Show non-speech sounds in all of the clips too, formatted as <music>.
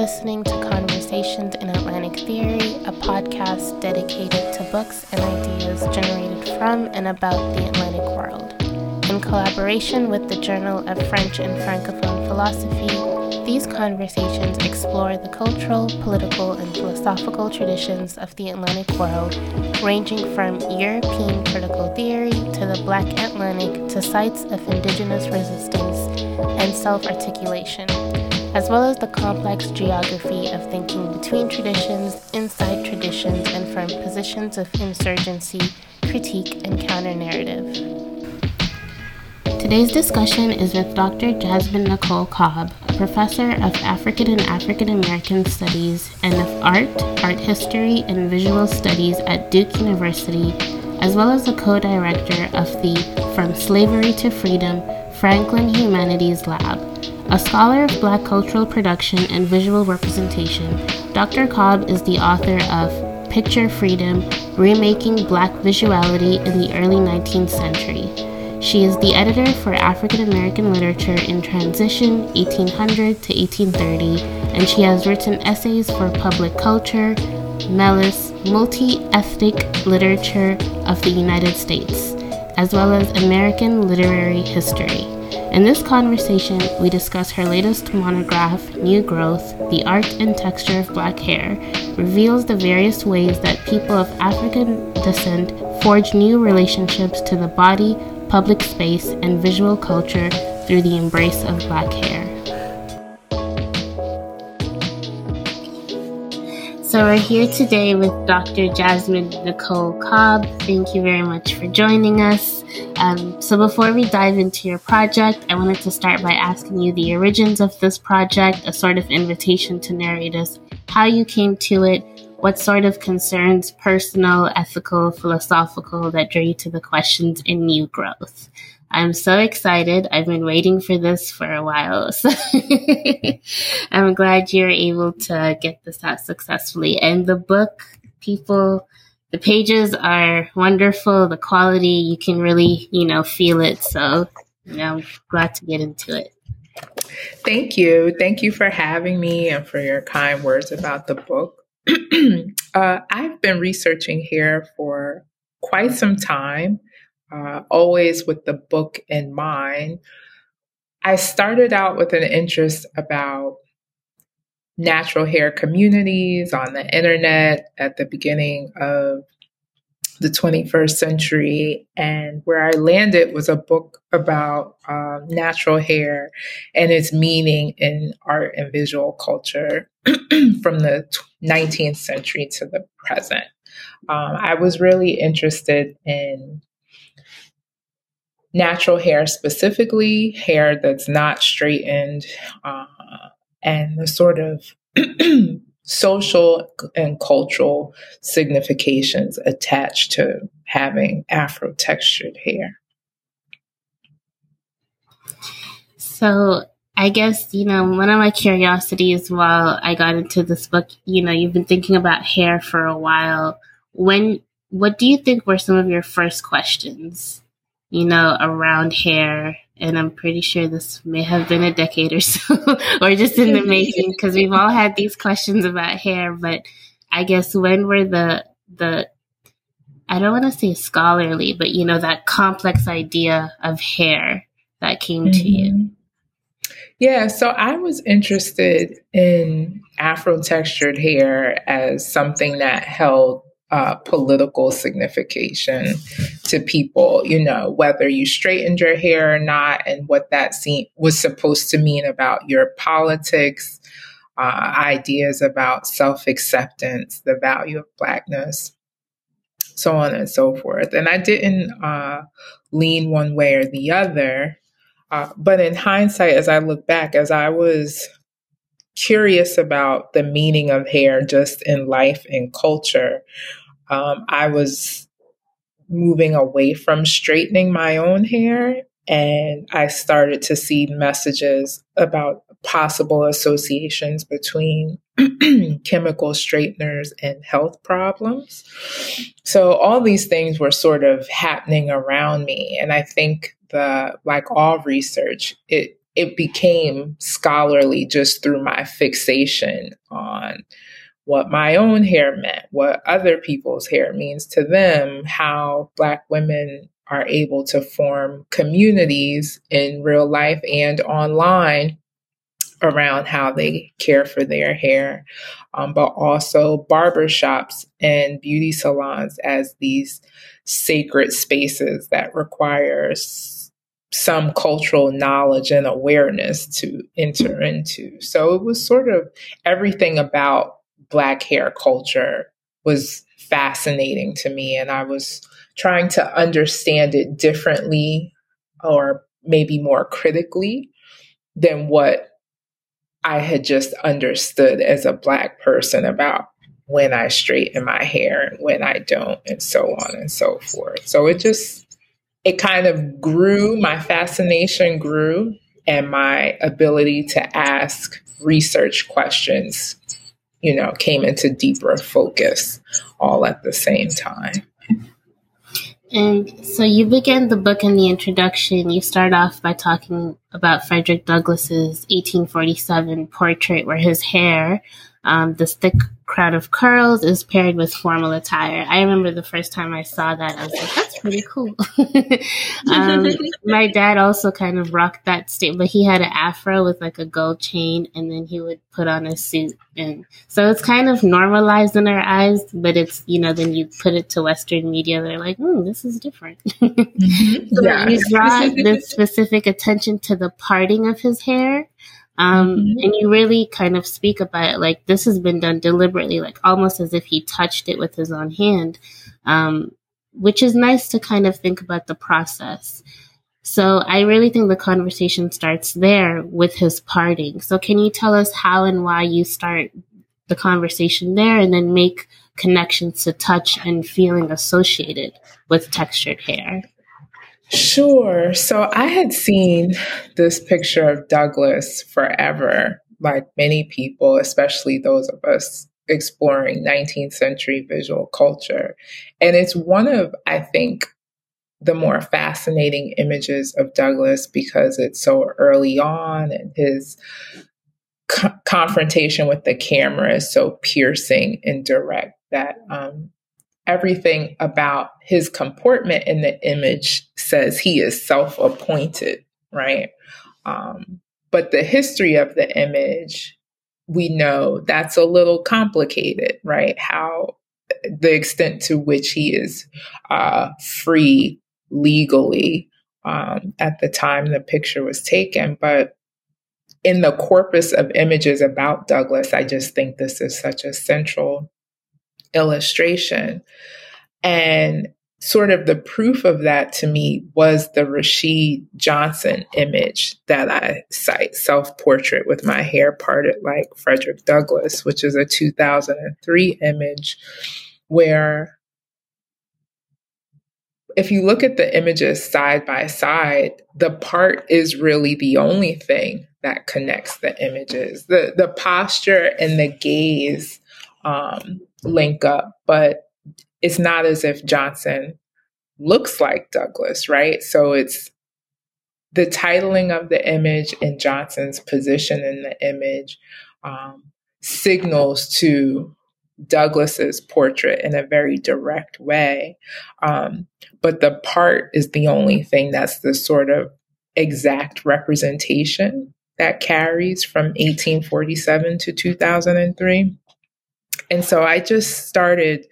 listening to Conversations in Atlantic Theory, a podcast dedicated to books and ideas generated from and about the Atlantic world. In collaboration with the Journal of French and Francophone Philosophy, these conversations explore the cultural, political, and philosophical traditions of the Atlantic world, ranging from European critical theory to the Black Atlantic to sites of indigenous resistance and self articulation as well as the complex geography of thinking between traditions, inside traditions, and from positions of insurgency, critique, and counter narrative. Today's discussion is with Dr. Jasmine Nichole Cobb, professor of African and African American Studies and of Art, Art History, and Visual Studies at Duke University, as well as the co director of the From Slavery to Freedom Franklin Humanities Lab a scholar of Black cultural production and visual representation, Dr. Cobb is the author of Picture Freedom Remaking Black Visuality in the Early 19th Century. She is the editor for African American Literature in Transition 1800 to 1830, and she has written essays for Public Culture, MELUS, Multi Ethnic Literature of the United States, as well as American Literary History. In this conversation, we discuss her latest monograph, New Growth The Art and Texture of Black Hair, reveals the various ways that people of African descent forge new relationships to the body, public space, and visual culture through the embrace of black hair. So, we're here today with Dr. Jasmine Nichole Cobb. Thank you very much for joining us. Um, so, before we dive into your project, I wanted to start by asking you the origins of this project, a sort of invitation to narrate us how you came to it, what sort of concerns, personal, ethical, philosophical, that drew you to the questions in new growth. I'm so excited. I've been waiting for this for a while. <laughs> So I'm glad you're able to get this out successfully. And the book, people, the pages are wonderful. The quality, you can really, you know, feel it. So you know, I'm glad to get into it. Thank you. Thank you for having me and for your kind words about the book. <clears throat> uh, I've been researching here for quite some time uh, always with the book in mind. I started out with an interest about natural hair communities on the internet at the beginning of the 21st century. And where I landed was a book about um, natural hair and its meaning in art and visual culture <clears throat> from the 19th century to the present. Um, I was really interested in natural hair specifically, hair that's not straightened, uh, and the sort of <clears throat> social and cultural significations attached to having afro textured hair. So, I guess, you know, one of my curiosities while I got into this book, you know, you've been thinking about hair for a while. When, what do you think were some of your first questions you know, around hair. And I'm pretty sure this may have been a decade or <laughs> so, or just in the making, because we've all had these questions about hair. But I guess when were the the I don't want to say scholarly, but you know that complex idea of hair that came mm-hmm. to you. Mm-hmm. Yeah, so I was interested in Afro textured hair as something that held uh, political signification to people, you know, whether you straightened your hair or not, and what that was supposed to mean about your politics, uh, ideas about self acceptance, the value of Blackness, so on and so forth. And I didn't uh, lean one way or the other. Uh, but in hindsight, as I look back, as I was curious about the meaning of hair just in life and culture, um, I was moving away from straightening my own hair and I started to see messages about possible associations between <clears throat> chemical straighteners and health problems. So all these things were sort of happening around me. And I think the, like all research, it it became scholarly just through my fixation on what my own hair meant, what other people's hair means to them, how Black women are able to form communities in real life and online around how they care for their hair, um, but also barbershops and beauty salons as these sacred spaces that requires some cultural knowledge and awareness to enter into. So it was sort of everything about Black hair culture was fascinating to me, and I was trying to understand it differently or maybe more critically than what I had just understood as a Black person about when I straighten my hair and when I don't, and so on and so forth. So it just, it kind of grew, my fascination grew, and my ability to ask research questions, you know, came into deeper focus all at the same time. And so you begin the book in the introduction. You start off by talking about Frederick Douglass's 1847 portrait, where his hair, um, this thick crown of curls, is paired with formal attire. I remember the first time I saw that, I was like, "That's pretty cool." <laughs> um, <laughs> my dad also kind of rocked that state, but he had an afro with like a gold chain, and then he would put on a suit, and so it's kind of normalized in our eyes. But it's you know, then you put it to Western media, they're like, "Hmm, this is different." <laughs> mm-hmm. so yeah. you draw this specific attention to the parting of his hair. Um, mm-hmm. and you really kind of speak about it like this has been done deliberately, like almost as if he touched it with his own hand. Um, which is nice to kind of think about the process. So I really think the conversation starts there with his parting. So can you tell us how and why you start the conversation there and then make connections to touch and feeling associated with textured hair? Sure. So I had seen this picture of Douglass forever, like many people, especially those of us exploring 19th century visual culture. And it's one of, I think, the more fascinating images of Douglass because it's so early on and his co- confrontation with the camera is so piercing and direct that um, everything about his comportment in the image says he is self appointed, right? Um, but the history of the image we know that's a little complicated, right? How the extent to which he is uh, free legally um, at the time the picture was taken. But in the corpus of images about Douglass, I just think this is such a central illustration. And sort of the proof of that to me was the Rashid Johnson image that I cite, self portrait with my hair parted like Frederick Douglass, which is a 2003 image where if you look at the images side by side, the part is really the only thing that connects the images. The the posture and the gaze um, link up, but it's not as if Johnson looks like Douglass, right? So it's the titling of the image and Johnson's position in the image um, signals to Douglass's portrait in a very direct way. Um, but the part is the only thing that's the sort of exact representation that carries from 1847 to 2003. And so I just started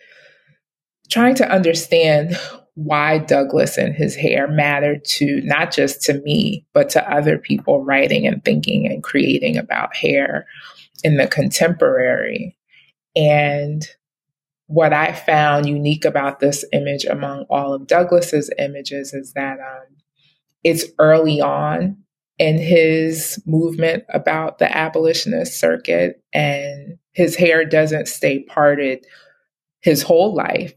trying to understand why Douglass and his hair mattered to not just to me, but to other people writing and thinking and creating about hair in the contemporary. And what I found unique about this image among all of Douglass's images is that um, it's early on in his movement about the abolitionist circuit, and his hair doesn't stay parted his whole life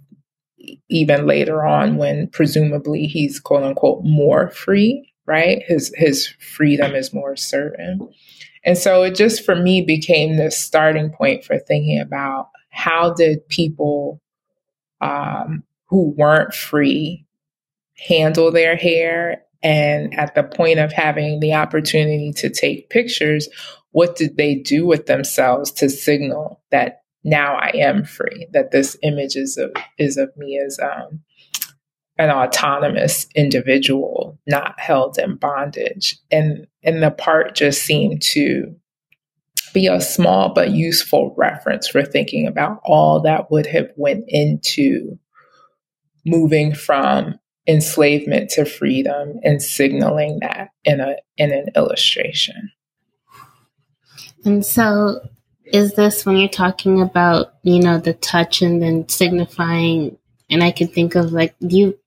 even later on when presumably he's quote unquote more free, right? His his freedom is more certain. And so it just for me became the starting point for thinking about how did people um, who weren't free handle their hair And at the point of having the opportunity to take pictures, what did they do with themselves to signal that now I am free, that this image is of, is of me as um, an autonomous individual, not held in bondage. And, and the part just seemed to be a small but useful reference for thinking about all that would have went into moving from enslavement to freedom and signaling that in a in an illustration. And so is this when you're talking about, you know, the touch and then signifying and I can think of like you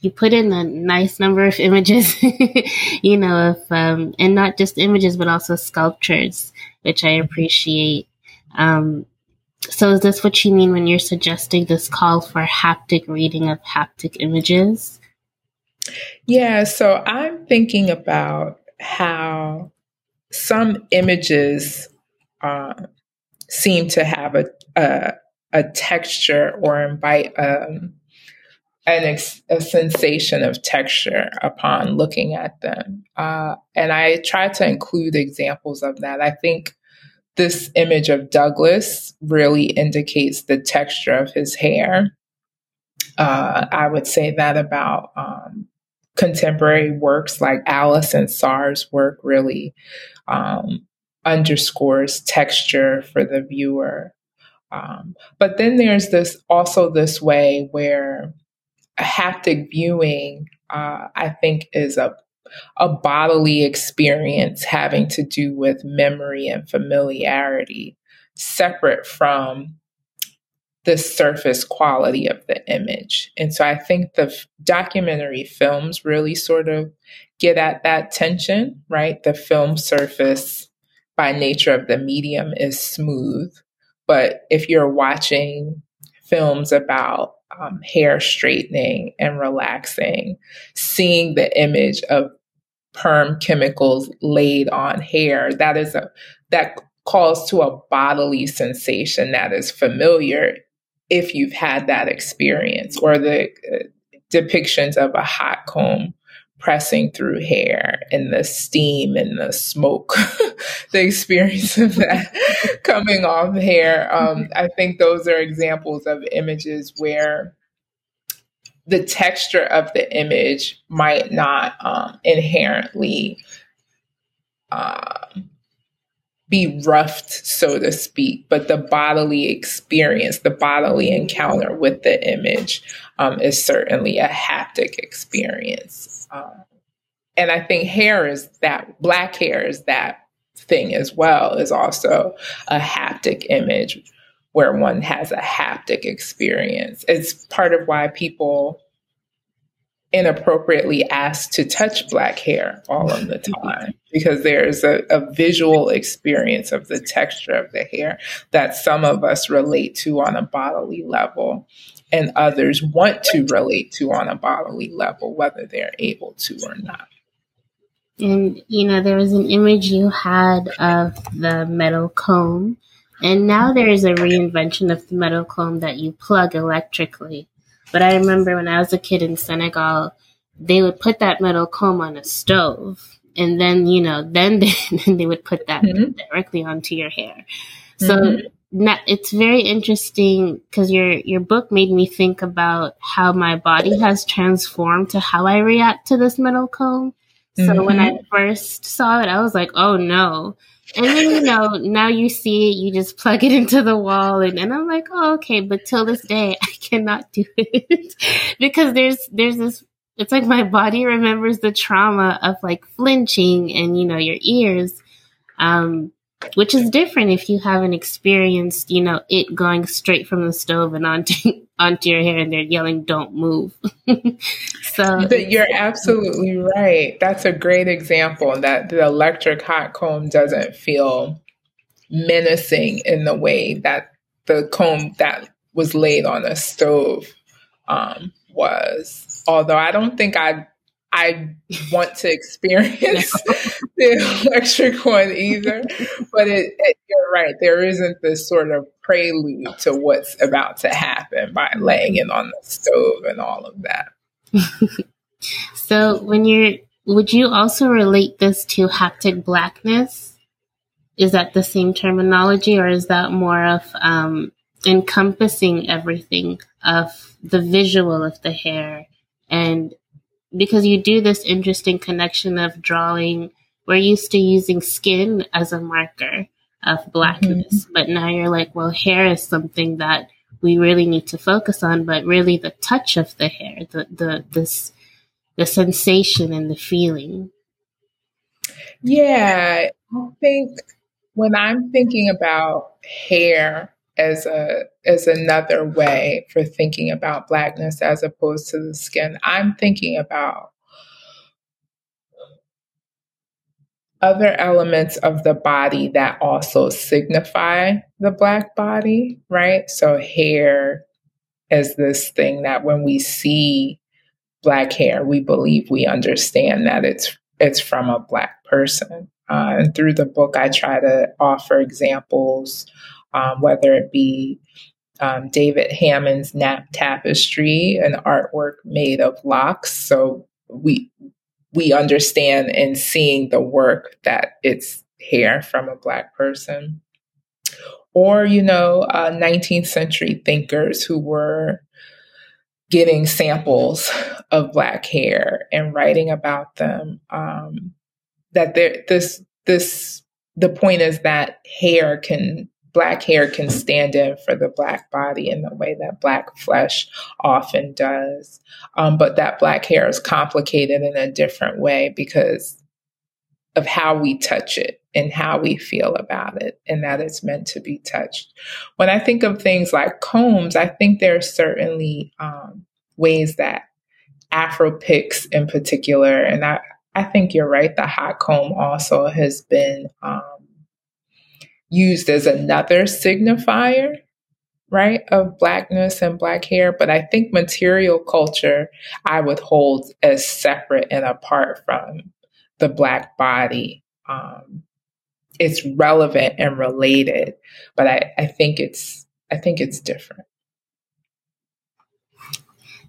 you put in a nice number of images, <laughs> you know, of um and not just images but also sculptures, which I appreciate. Um so is this what you mean when you're suggesting this call for haptic reading of haptic images? Yeah, so I'm thinking about how some images uh, seem to have a, a, a texture or invite um, an ex- a sensation of texture upon looking at them. Uh, and I try to include examples of that. I think this image of Douglass really indicates the texture of his hair. Uh, I would say that about um, contemporary works like Alison Saar's work really um, underscores texture for the viewer. Um, but then there's this also this way where a haptic viewing, uh, I think, is a a bodily experience having to do with memory and familiarity, separate from the surface quality of the image. And so I think the f- documentary films really sort of get at that tension, right? The film surface by nature of the medium is smooth. But if you're watching films about um, hair straightening and relaxing, seeing the image of perm chemicals laid on hair, that is a that calls to a bodily sensation that is familiar if you've had that experience or the uh, depictions of a hot comb pressing through hair and the steam and the smoke, <laughs> the experience of that <laughs> coming off hair. Um, I think those are examples of images where the texture of the image might not um, inherently uh, be roughed, so to speak, but the bodily experience, the bodily encounter with the image um, is certainly a haptic experience. Um, and I think hair is that, black hair is that thing as well, is also a haptic image where one has a haptic experience. It's part of why people inappropriately asked to touch black hair all of the time because there's a, a, visual experience of the texture of the hair that some of us relate to on a bodily level and others want to relate to on a bodily level, whether they're able to or not. And, you know, there was an image you had of the metal comb, and now there is a reinvention of the metal comb that you plug electrically. But I remember when I was a kid in Senegal, they would put that metal comb on a stove. And then, you know, then they, <laughs> then they would put that mm-hmm. directly onto your hair. So mm-hmm. it's very interesting because your, your book made me think about how my body has transformed to how I react to this metal comb. So mm-hmm. when I mm-hmm. first saw it, I was like, oh no. And then, you know, now you see it, you just plug it into the wall and, and I'm like, oh, okay. But till this day, <laughs> I cannot do it <laughs> because there's, there's this, it's like my body remembers the trauma of like flinching and, you know, your ears. Um, which is different if you haven't experienced, you know, it going straight from the stove and onto <laughs> onto your hair and they're yelling, "Don't move." <laughs> so but you're absolutely right. That's a great example that the electric hot comb doesn't feel menacing in the way that the comb that was laid on a stove um, was. Although I don't think I I want to experience <laughs> <laughs> the electric one either. But it, it, you're right. There isn't this sort of prelude to what's about to happen by laying it on the stove and all of that. so <laughs> So when you're, would you also relate this to haptic blackness? Is that the same terminology or is that more of um, encompassing everything of the visual of the hair and because you do this interesting connection of drawing we're used to using skin as a marker of blackness mm-hmm. but now you're like well hair is something that we really need to focus on but really the touch of the hair the the this the sensation and the feeling yeah i think when i'm thinking about hair as a as another way for thinking about blackness as opposed to the skin. I'm thinking about other elements of the body that also signify the black body, right? So hair is this thing that when we see black hair, we believe we understand that it's it's from a black person. Uh, and through the book, I try to offer examples um, whether it be um, David Hammons' Nap Tapestry, an artwork made of locks. So we we understand in seeing the work that it's hair from a black person. Or, you know, uh, 19th century thinkers who were getting samples of black hair and writing about them. Um, that there, this, this, the point is that hair can black hair can stand in for the black body in the way that black flesh often does. Um, but that black hair is complicated in a different way because of how we touch it and how we feel about it and that it's meant to be touched. When I think of things like combs, I think there are certainly um, ways that Afro picks in particular, and I, I think you're right, the hot comb also has been um, used as another signifier, right, of blackness and black hair. But I think material culture I would hold as separate and apart from the black body. Um, it's relevant and related, but I, I think it's I think it's different.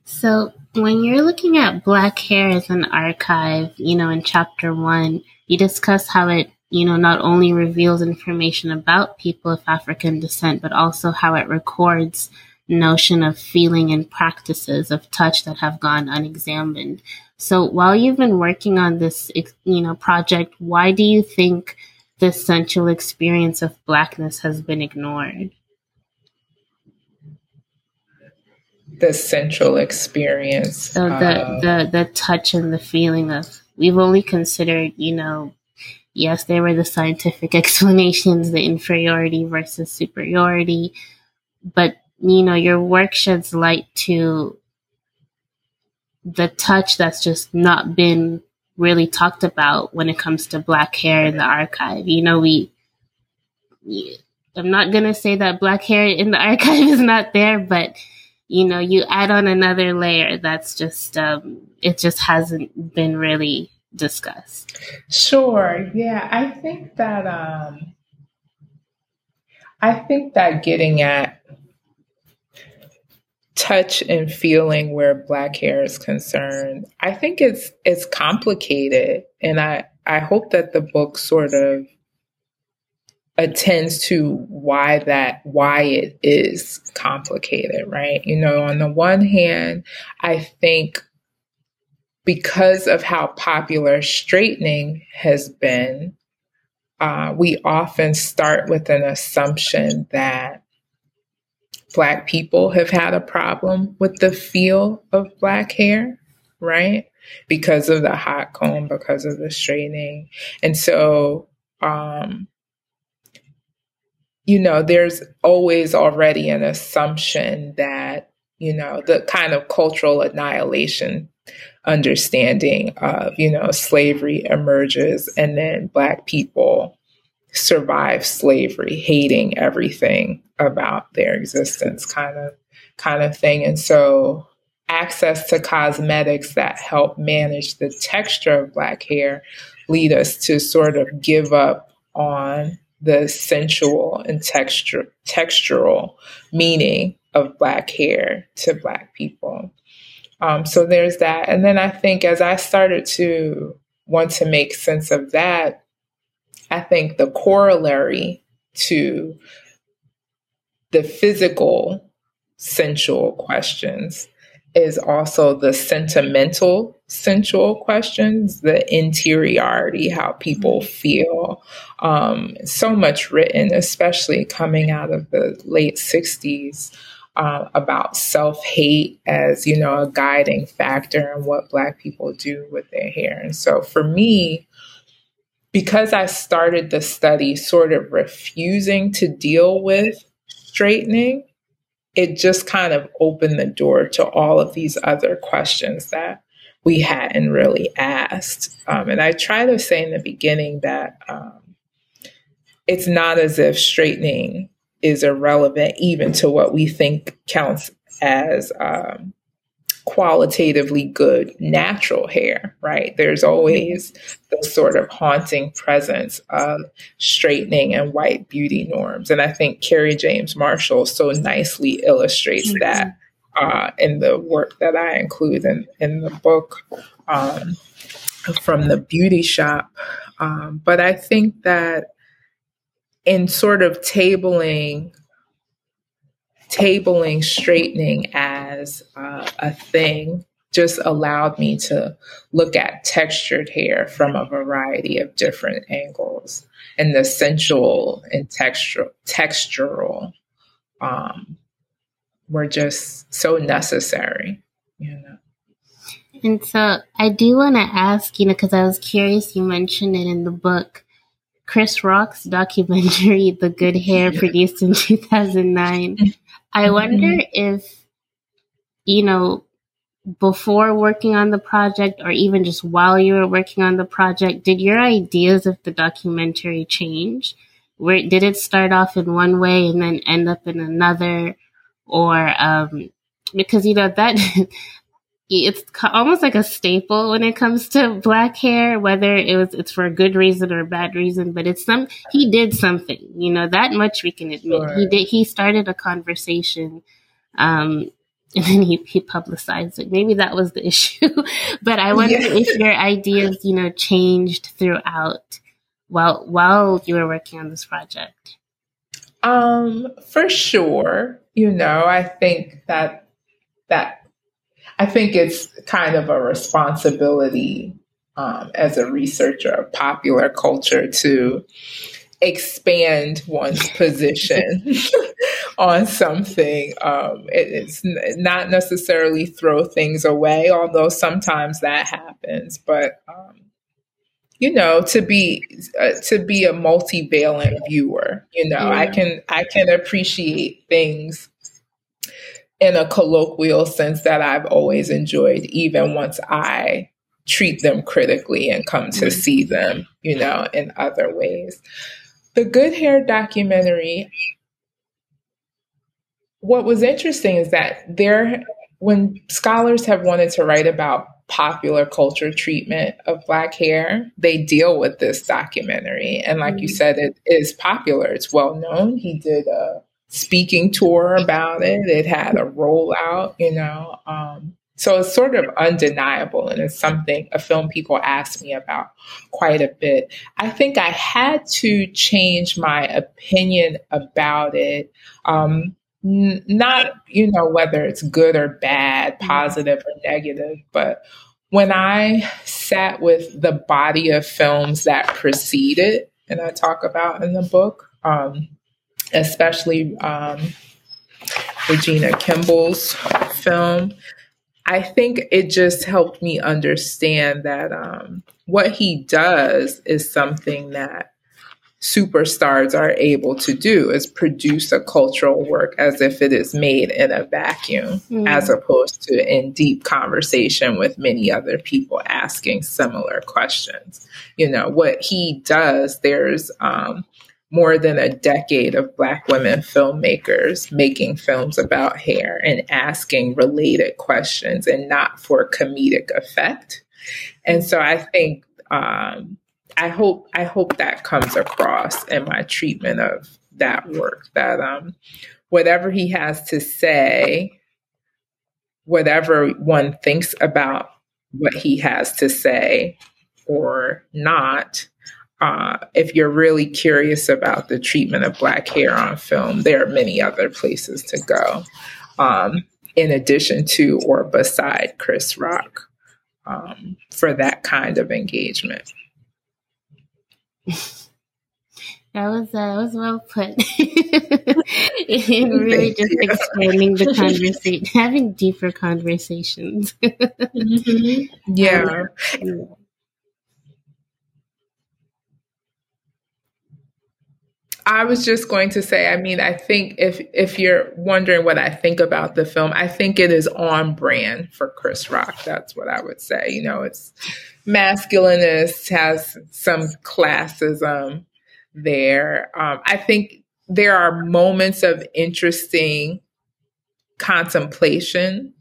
So when you're looking at black hair as an archive, you know, in chapter one, you discuss how it you know, not only reveals information about people of African descent, but also how it records notion of feeling and practices of touch that have gone unexamined. So while you've been working on this, you know, project, why do you think this central experience of blackness has been ignored? The central experience. So the, the, the touch and the feeling of, we've only considered, you know, yes, there were the scientific <laughs> explanations, the inferiority versus superiority, but you know, your work sheds light to the touch that's just not been really talked about when it comes to black hair in the archive. You know, we, I'm not going to say that black hair in the <laughs> archive is not there, but you know, you add on another layer that's just, um, it just hasn't been really discuss? Sure. Yeah, I think that um I think that getting at touch and feeling where black hair is concerned, I think it's it's complicated and I I hope that the book sort of attends to why that why it is complicated, right? You know, on the one hand, I think because of how popular straightening has been, uh, we often start with an assumption that Black people have had a problem with the feel of Black hair, right? Because of the hot comb, because of the straightening. And so, um, you know, there's always already an assumption that, you know, the kind of cultural annihilation understanding of, you know, slavery emerges and then Black people survive slavery, hating everything about their existence kind of kind of thing. And so access to cosmetics that help manage the texture of black hair lead us to sort of give up on the sensual and texture textural meaning of black hair to black people. Um, so there's that. And then I think as I started to want to make sense of that, I think the corollary to the physical sensual questions is also the sentimental sensual questions, the interiority, how people mm-hmm. feel. Um, so much written, especially coming out of the late 60s. Uh, about self hate as you know a guiding factor in what Black people do with their hair, and so for me, because I started the study sort of refusing to deal with straightening, it just kind of opened the door to all of these other questions that we hadn't really asked. Um, and I try to say in the beginning that um, it's not as if straightening is irrelevant even to what we think counts as um, qualitatively good natural hair, right? There's always the sort of haunting presence of straightening and white beauty norms. And I think Kerry James Marshall so nicely illustrates that uh, in the work that I include in, in the book um, from the beauty shop. Um, but I think that in sort of tabling tabling straightening as uh, a thing just allowed me to look at textured hair from a variety of different angles and the sensual and textural textural um, were just so necessary you know. And so i do want to ask you know because i was curious you mentioned it in the book Chris Rock's documentary, <laughs> The Good Hair, produced in 2009. I mm-hmm. wonder if, you know, before working on the project or even just while you were working on the project, did your ideas of the documentary change? Where did it start off in one way and then end up in another? Or, um, because, you know, that <laughs> it's almost like a staple when it comes to black hair whether it was it's for a good reason or a bad reason but it's some he did something you know that much we can admit sure. he did he started a conversation um <laughs> and then he, he publicized it maybe that was the <laughs> issue but i wonder yeah. if your ideas you know changed throughout while while you were working on this project um for sure you know i think that that I think it's kind of a responsibility um, as a researcher of popular culture to expand one's <laughs> position <laughs> on something. Um, it, it's not necessarily throw things away, although sometimes that happens. But um, you know, to be uh, to be a multivalent viewer, you know, yeah. I can I can appreciate things in a colloquial sense that I've always enjoyed, even once I treat them critically and come to mm-hmm. see them, you know, in other ways. The Good Hair documentary, what was interesting is that there, when scholars have wanted to write about popular culture treatment of black hair, they deal with this documentary. And like mm-hmm. you said, it is popular, it's well known. He did a speaking tour about it. It had a rollout, you know. Um, so it's sort of undeniable, and it's something a film people ask me about quite a bit. I think I had to change my opinion about it. Um, n- not, you know, whether it's good or bad, mm-hmm. positive or negative, but when I sat with the body of films that preceded, and I talk about in the book, um, especially um, Regina Kimbell's film. I think it just helped me understand that um, what he does is something that superstars are able to do is produce a cultural work as if it is made in a vacuum mm. as opposed to in deep conversation with many other people asking similar questions you know what he does there's um, more than a decade of Black women filmmakers making films about hair and asking related questions and not for comedic effect. And so I think um, I hope I hope that comes across in my treatment of that work that um, whatever he has to say whatever one thinks about what he has to say or not, uh, if you're really curious about the treatment of black hair on film, there are many other places to go, um, in addition to or beside Chris Rock, um, for that kind of engagement. <laughs> That was uh, that was well put. <laughs> really just expanding the <laughs> conversation, having deeper conversations. mm-hmm. Yeah. Um, I was just going to say, I mean, I think if if you're wondering what I think about the film, I think it is on brand for Chris Rock. That's what I would say. You know, it's masculinist, has some classism there. Um, I think there are moments of interesting contemplation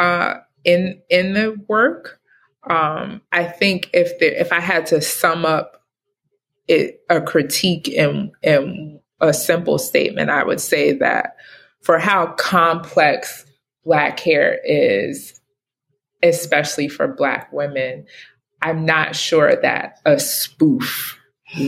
uh, in in the work. Um, I think if there, if I had to sum up it, a critique and in a simple statement, I would say that for how complex black hair is, especially for black women, I'm not sure that a spoof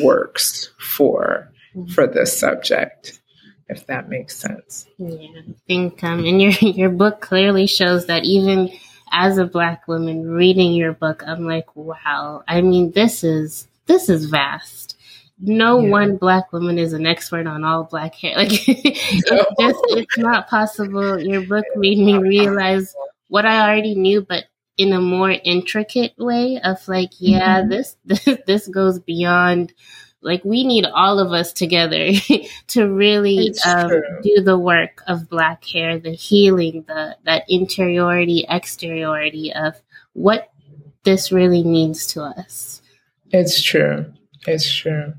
works for for this subject if that makes sense. Yeah i think um and your your book clearly shows that even as a black woman reading your book i'm like wow i mean this is this is vast. No yeah. one black woman is an expert on all black hair. <laughs> Like it's just it's not possible. Your book made me realize what i already knew but in a more intricate way of like yeah mm-hmm. this, <laughs> this this goes beyond like we need all of us together <laughs> to really um, do the work of black hair the healing the that interiority exteriority of what this really means to us it's true it's true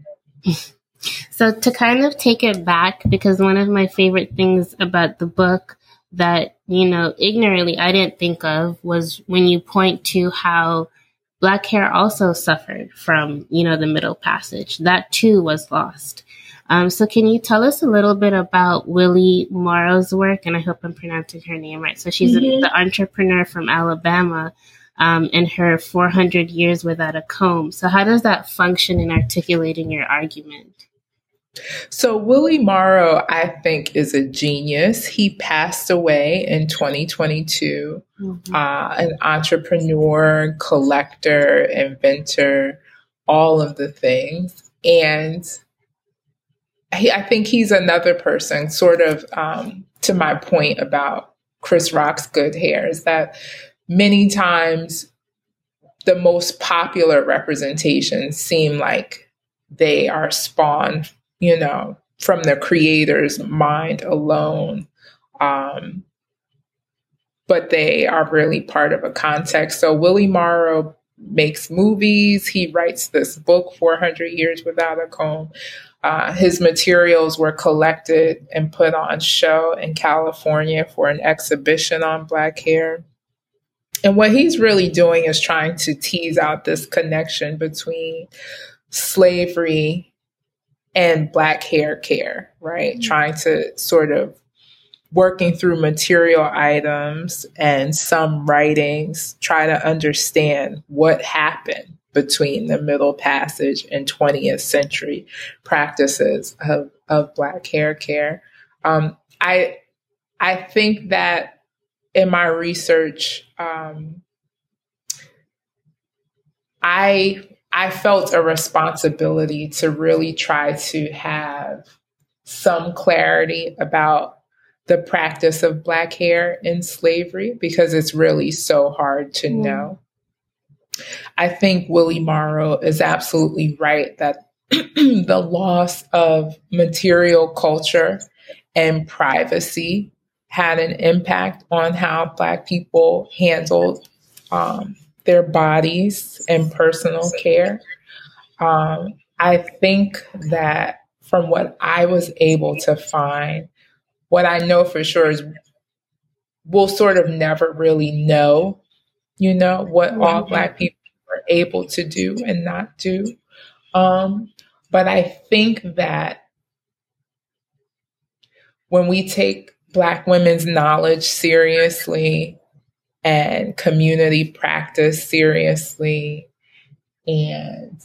so to kind of take it back because one of my favorite things about the book that, you know, ignorantly I didn't think of was when you point to how black hair also suffered from, you know, the Middle Passage. That too was lost. Um, so can you tell us a little bit about Willie Morrow's work? And I hope I'm pronouncing her name right. So she's mm-hmm. a, the entrepreneur from Alabama um, and her 400 years without a comb. So how does that function in articulating your argument? So, Willie Morrow, I think, is a genius. He passed away in 2022, mm-hmm. uh, an entrepreneur, collector, inventor, all of the things. And he, I think he's another person, sort of um, to my point about Chris Rock's good hair, is that many times the most popular representations seem like they are spawned you know, from the creator's mind alone. Um, but they are really part of a context. So Willie Morrow makes movies. He writes this book, 400 Years Without a Comb. Uh, his materials were collected and put on show in California for an exhibition on black hair. And what he's really doing is trying to tease out this connection between slavery and black hair care, right? Mm-hmm. Trying to sort of working through material items and some writings, try to understand what happened between the Middle Passage and 20th century practices of, of black hair care. Um, I I think that in my research, um, I I felt a responsibility to really try to have some clarity about the practice of black hair in slavery because it's really so hard to mm. know. I think Willie Morrow is absolutely right that <clears throat> the loss of material culture and privacy had an impact on how Black people handled um, their bodies and personal care. Um, I think that from what I was able to find, what I know for sure is we'll sort of never really know, you know, what mm-hmm. all Black people are able to do and not do. Um, but I think that when we take Black women's knowledge seriously, and community practice seriously and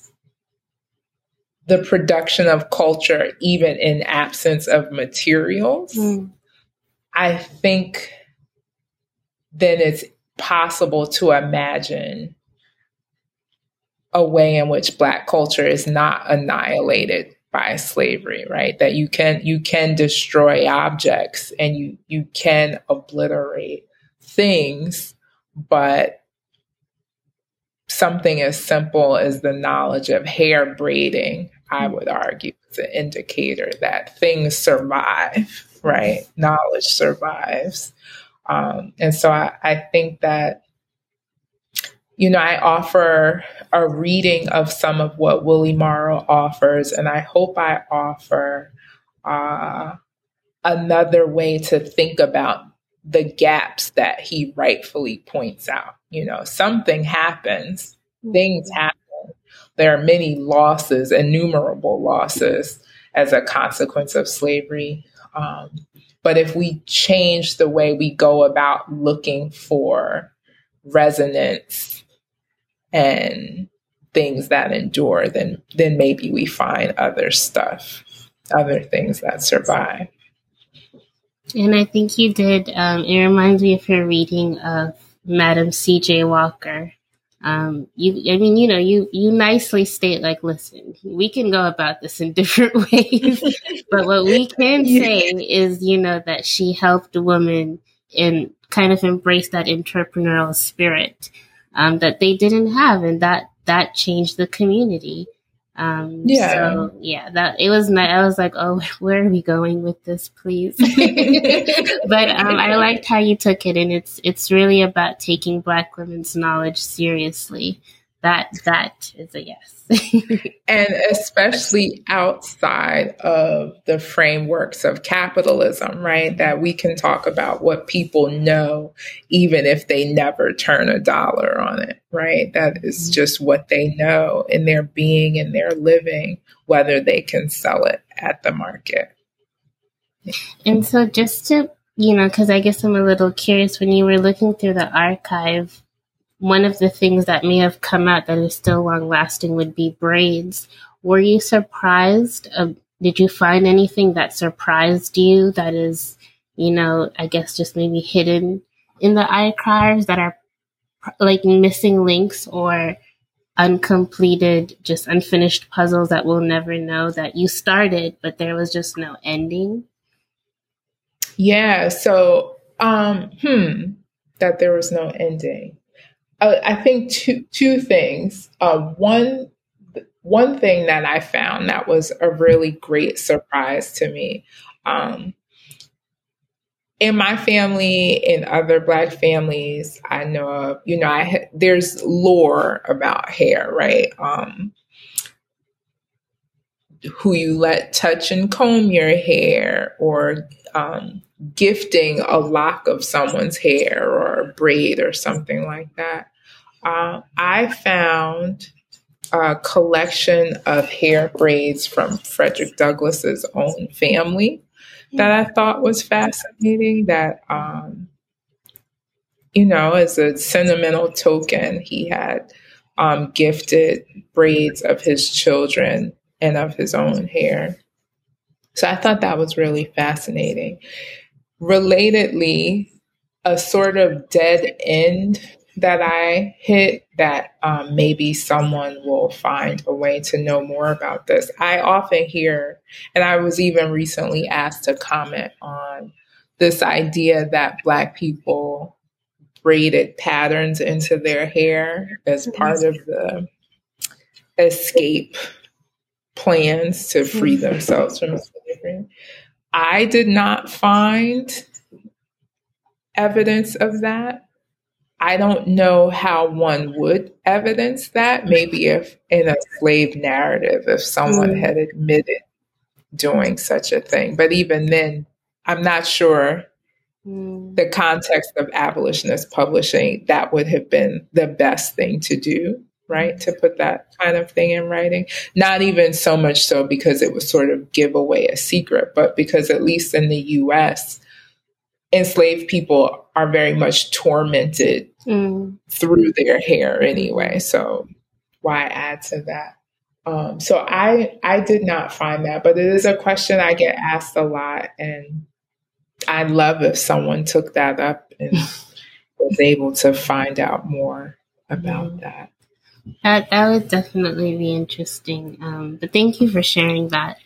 the production of culture, even in absence of materials, mm. I think then it's possible to imagine a way in which black culture is not annihilated by slavery right? That you can you can destroy objects and you you can obliterate things but something as simple as the knowledge of hair braiding i would argue is an indicator that things survive right? Knowledge survives. Um, and so I, I think that you know, I offer a reading of some of what Willie Morrow offers, and I hope I offer uh, another way to think about the gaps that he rightfully points out. You know, something happens, things mm-hmm. happen. There are many losses, innumerable losses as a consequence of slavery. Um, but if we change the way we go about looking for resonance and things that endure, then then maybe we find other stuff, other things that survive. And I think you did. Um, it reminds me of your reading of Madam C.J. Walker. Um, you, I mean, you know, you you nicely state like, listen, we can go about this in <laughs> different ways, but what we can <laughs> say is, you know, that she helped women and kind of embrace that entrepreneurial spirit um, that they didn't have, and that that changed the community. Um, yeah. So yeah, that it was. Nice. I was like, oh, <laughs> where are we going with this, please? <laughs> but um, I liked how you took it, and it's it's really about taking Black women's knowledge seriously. That that is a yes. <laughs> and especially outside of the frameworks of capitalism, right? That we can talk about what people know, even if they never turn a dollar on it, right? That is mm-hmm. just what they know in their being and their living, whether they can sell it at the market. And so, just to, you know, because I guess I'm a little curious when you were looking through the archive one of the things that may have come out that is still long lasting would be braids. Were you surprised? Uh, did you find anything that surprised you that is, you know, I guess just maybe hidden in the archives that are like missing links or uncompleted, just unfinished puzzles that we'll never know that you started, but there was just no ending? Yeah. So, um, hmm, that there was no ending. Uh, I think two two things. Uh, one one thing that I found that was a really great surprise to me. Um, in my family, in other Black families, I know of, you know, I there's lore about hair, right? Um, who you let touch and comb your hair, or um, gifting a lock of someone's hair or a braid or something like that. Uh, I found a collection of hair braids from Frederick Douglass's own family that I thought was fascinating. That, um, you know, as a sentimental token, he had um, gifted braids of his children and of his own hair. So I thought that was really fascinating. Relatedly, a sort of dead end that I hit that um, maybe someone will find a way to know more about this. I often hear, and I was even recently asked to comment on this idea that Black people braided patterns into their hair as part of the escape plans to free mm-hmm. themselves from slavery. I did not find evidence of that. I don't know how one would evidence that. Maybe if in a slave narrative, if someone mm. had admitted doing such a thing. But even then, I'm not sure mm. the context of abolitionist publishing, that would have been the best thing to do, right? To put that kind of thing in writing. Not even so much so because it would sort of give away a secret, but because at least in the US, enslaved people are very much tormented mm. through their hair anyway. So why add to that? Um, so I I did not find that, but it is a question I get asked a lot, and I'd love if someone took that up and <laughs> was able to find out more about mm. that. That that would definitely be interesting. Um, but thank you for sharing that.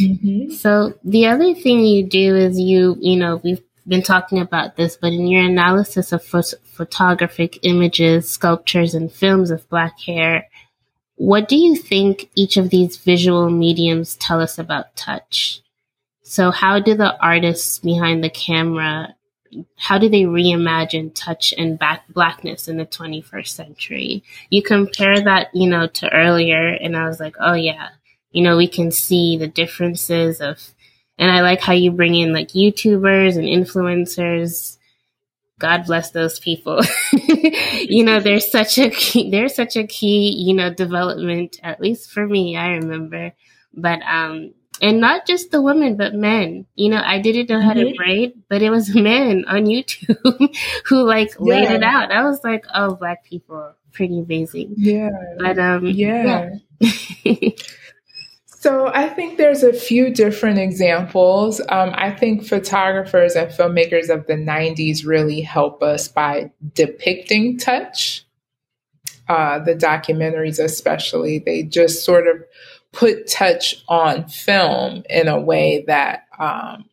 Mm-hmm. So the other thing you do is you you know we've been talking about this, but in your analysis of photographic images, sculptures, and films of black hair, what do you think each of these visual mediums tell us about touch? So how do the artists behind the camera how do they reimagine touch and back blackness in the 21st century? You compare that, you know, to earlier and I was like, oh yeah, you know, we can see the differences of, and I like how you bring in like YouTubers and influencers. God bless those people. <laughs> you know, there's such a key, there's such a key, you know, development, at least for me, I remember. But, um, and not just the women, but men. You know, I didn't know how mm-hmm. to braid, but it was <laughs> men on YouTube <laughs> who like yeah. laid it out. I was like, oh, black people, pretty amazing. Yeah. But um, yeah. yeah. So I think there's a few different examples. Um, I think photographers and filmmakers of the '90s really help us by depicting touch. Uh, the documentaries, especially, they just sort of put touch on film in a way that um,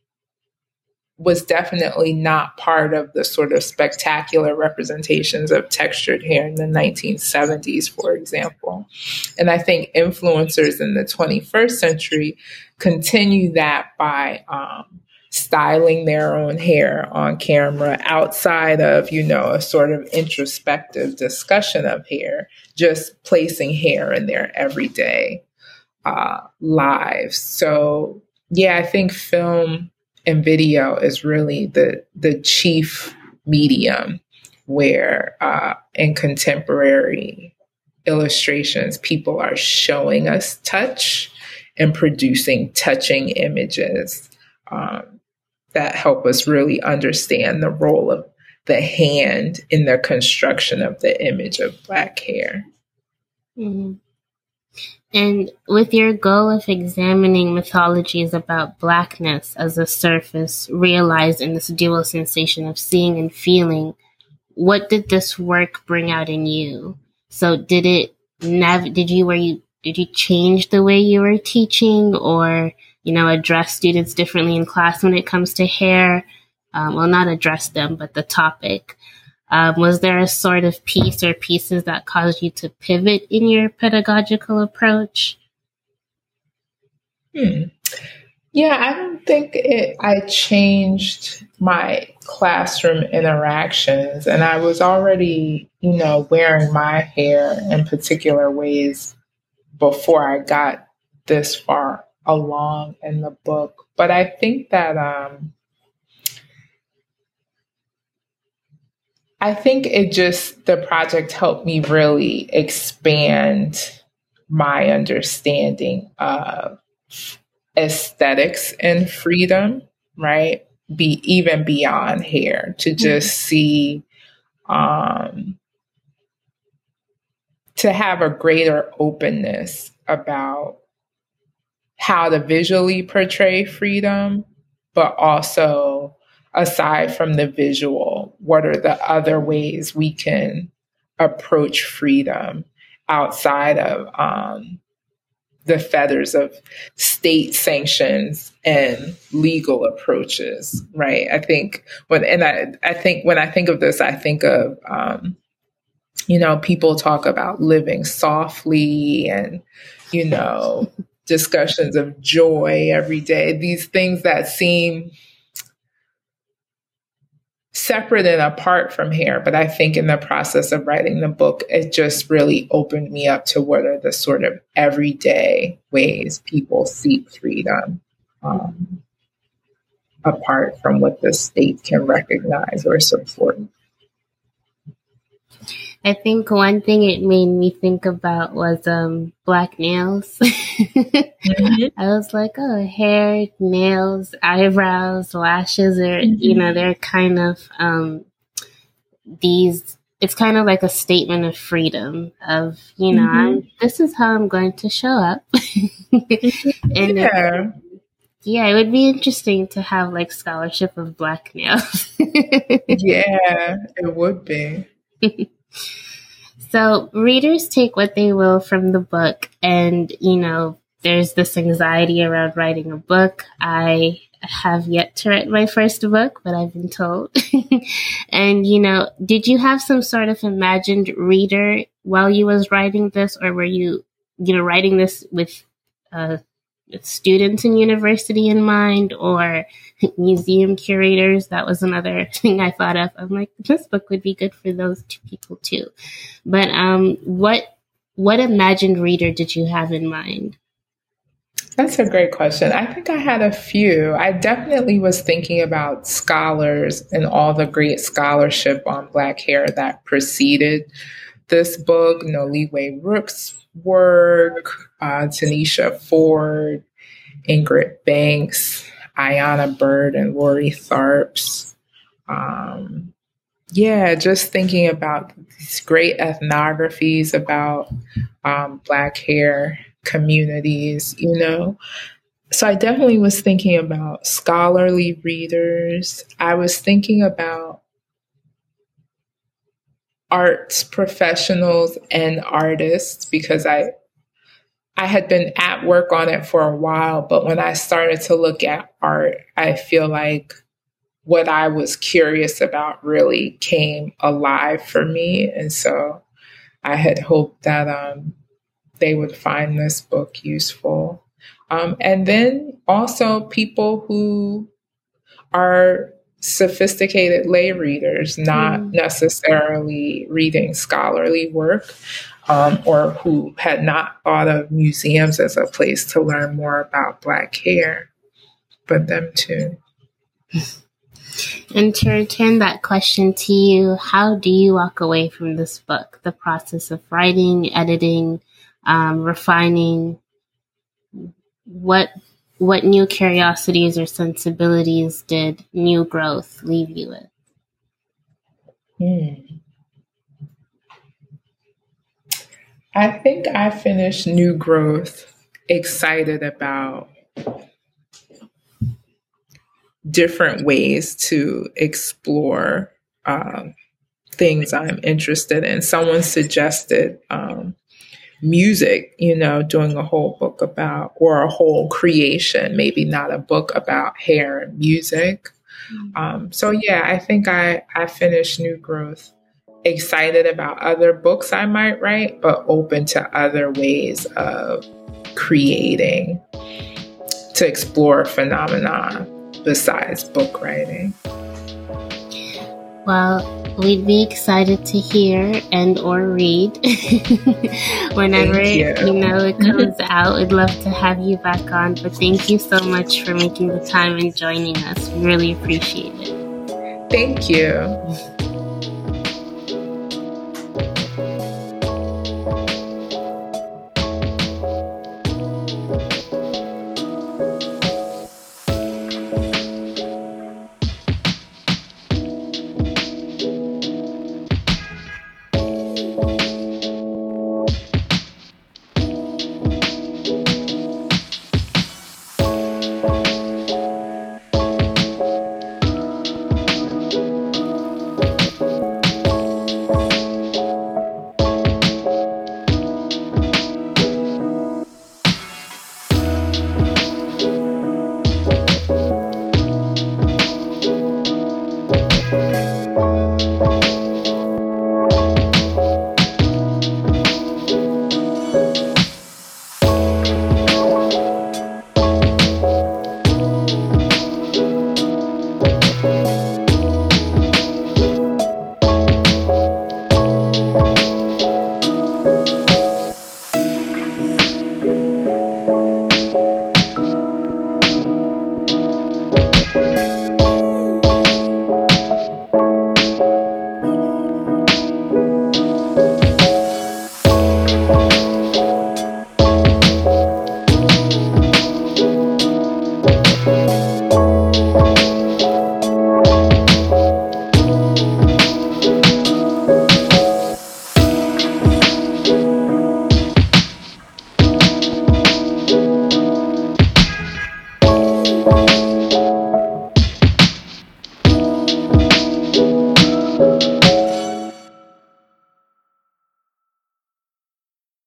was definitely not part of the sort of spectacular representations of textured hair in the 1970s, for example. And I think influencers in the 21st century continue that by um, styling their own hair on camera outside of, you know, a sort of introspective discussion of hair, just placing hair in their everyday uh, lives. So yeah, I think film and video is really the the chief medium where uh, in contemporary illustrations people are showing us touch and producing touching images um, that help us really understand the role of the hand in the construction of the image of black hair. Mm-hmm. And with your goal of examining mythologies about blackness as a surface realized in this dual sensation of seeing and feeling, what did this work bring out in you? So did it nav- did you were you did you change the way you were teaching or you know address students differently in class when it comes to hair? Um, well, not address them, but the topic. Um, was there a sort of piece or pieces that caused you to pivot in your pedagogical approach? Hmm. Yeah, I don't think it, I changed my classroom interactions, and I was already, you know, wearing my hair in particular ways before I got this far along in the book. But I think that um, I think it just, the project helped me really expand my understanding of aesthetics and freedom, right? Be even beyond hair to mm-hmm. just mm-hmm. see, um, to have a greater openness about how to visually portray freedom, but also aside from the visual, what are the other ways we can approach freedom outside of um, the feathers of state sanctions and legal approaches, right? I think when and I I think when I think of this, I think of um, you know people talk about living softly and you know discussions of joy every day. These things that seem separate and apart from hair. But I think in the process of writing the book, it just really opened me up to what are the sort of everyday ways people seek freedom um, apart from what the state can recognize or support. I think one thing it made me think about was um, black nails. <laughs> mm-hmm. I was like, oh, hair, nails, eyebrows, lashes are, mm-hmm. you know, they're kind of um, these. It's kind of like a statement of freedom of, you know, mm-hmm. this is how I'm going to show up. <laughs> and yeah. yeah, it would be interesting to have like scholarship of black nails. <laughs> yeah, it would be. So readers take what they will from the book and, you know, there's this anxiety around writing a book. I have yet to write my first book, but I've been told. <laughs> and, you know, did you have some sort of imagined reader while you was writing this or were you, you know, writing this with uh, students in university in mind or museum curators. That was another <laughs> thing I thought of. I'm like, this book would be good for those two people too. But um, what what imagined reader did you have in mind? That's a great question. I think I had a few. I definitely was thinking about scholars and all the great scholarship on Black hair that preceded this book. Noliwe Rooks' work, uh, Tanisha Ford, Ingrid Banks, Ayana Byrd, and Lori Tharps. Um, yeah, just thinking about these great ethnographies about um, Black hair communities, you know. So I definitely was thinking about scholarly readers. I was thinking about arts professionals and artists because I I had been at work on it for a while, but when I started to look at art, I feel like what I was curious about really came alive for me. And so I had hoped that um, they would find this book useful. Um, and then also people who are sophisticated lay readers, not mm. necessarily reading scholarly work, um, or who had not thought of museums as a place to learn more about Black hair, but them too. And to return that question to you, how do you walk away from this book? The process of writing, editing, um, refining. What what new curiosities or sensibilities did new growth leave you with? Hmm. I think I finished New Growth excited about different ways to explore um, things I'm interested in. Someone suggested um, music, you know, doing a whole book about, or a whole creation, maybe not a book about hair and music. Mm-hmm. Um, so yeah, I think I I finished New Growth excited about other books I might write, but open to other ways of creating to explore phenomena besides book writing. Well, we'd be excited to hear and or read <laughs> whenever you. you. know it comes out. We'd love to have you back on. But thank you so much for making the time and joining us. We really appreciate it. Thank you.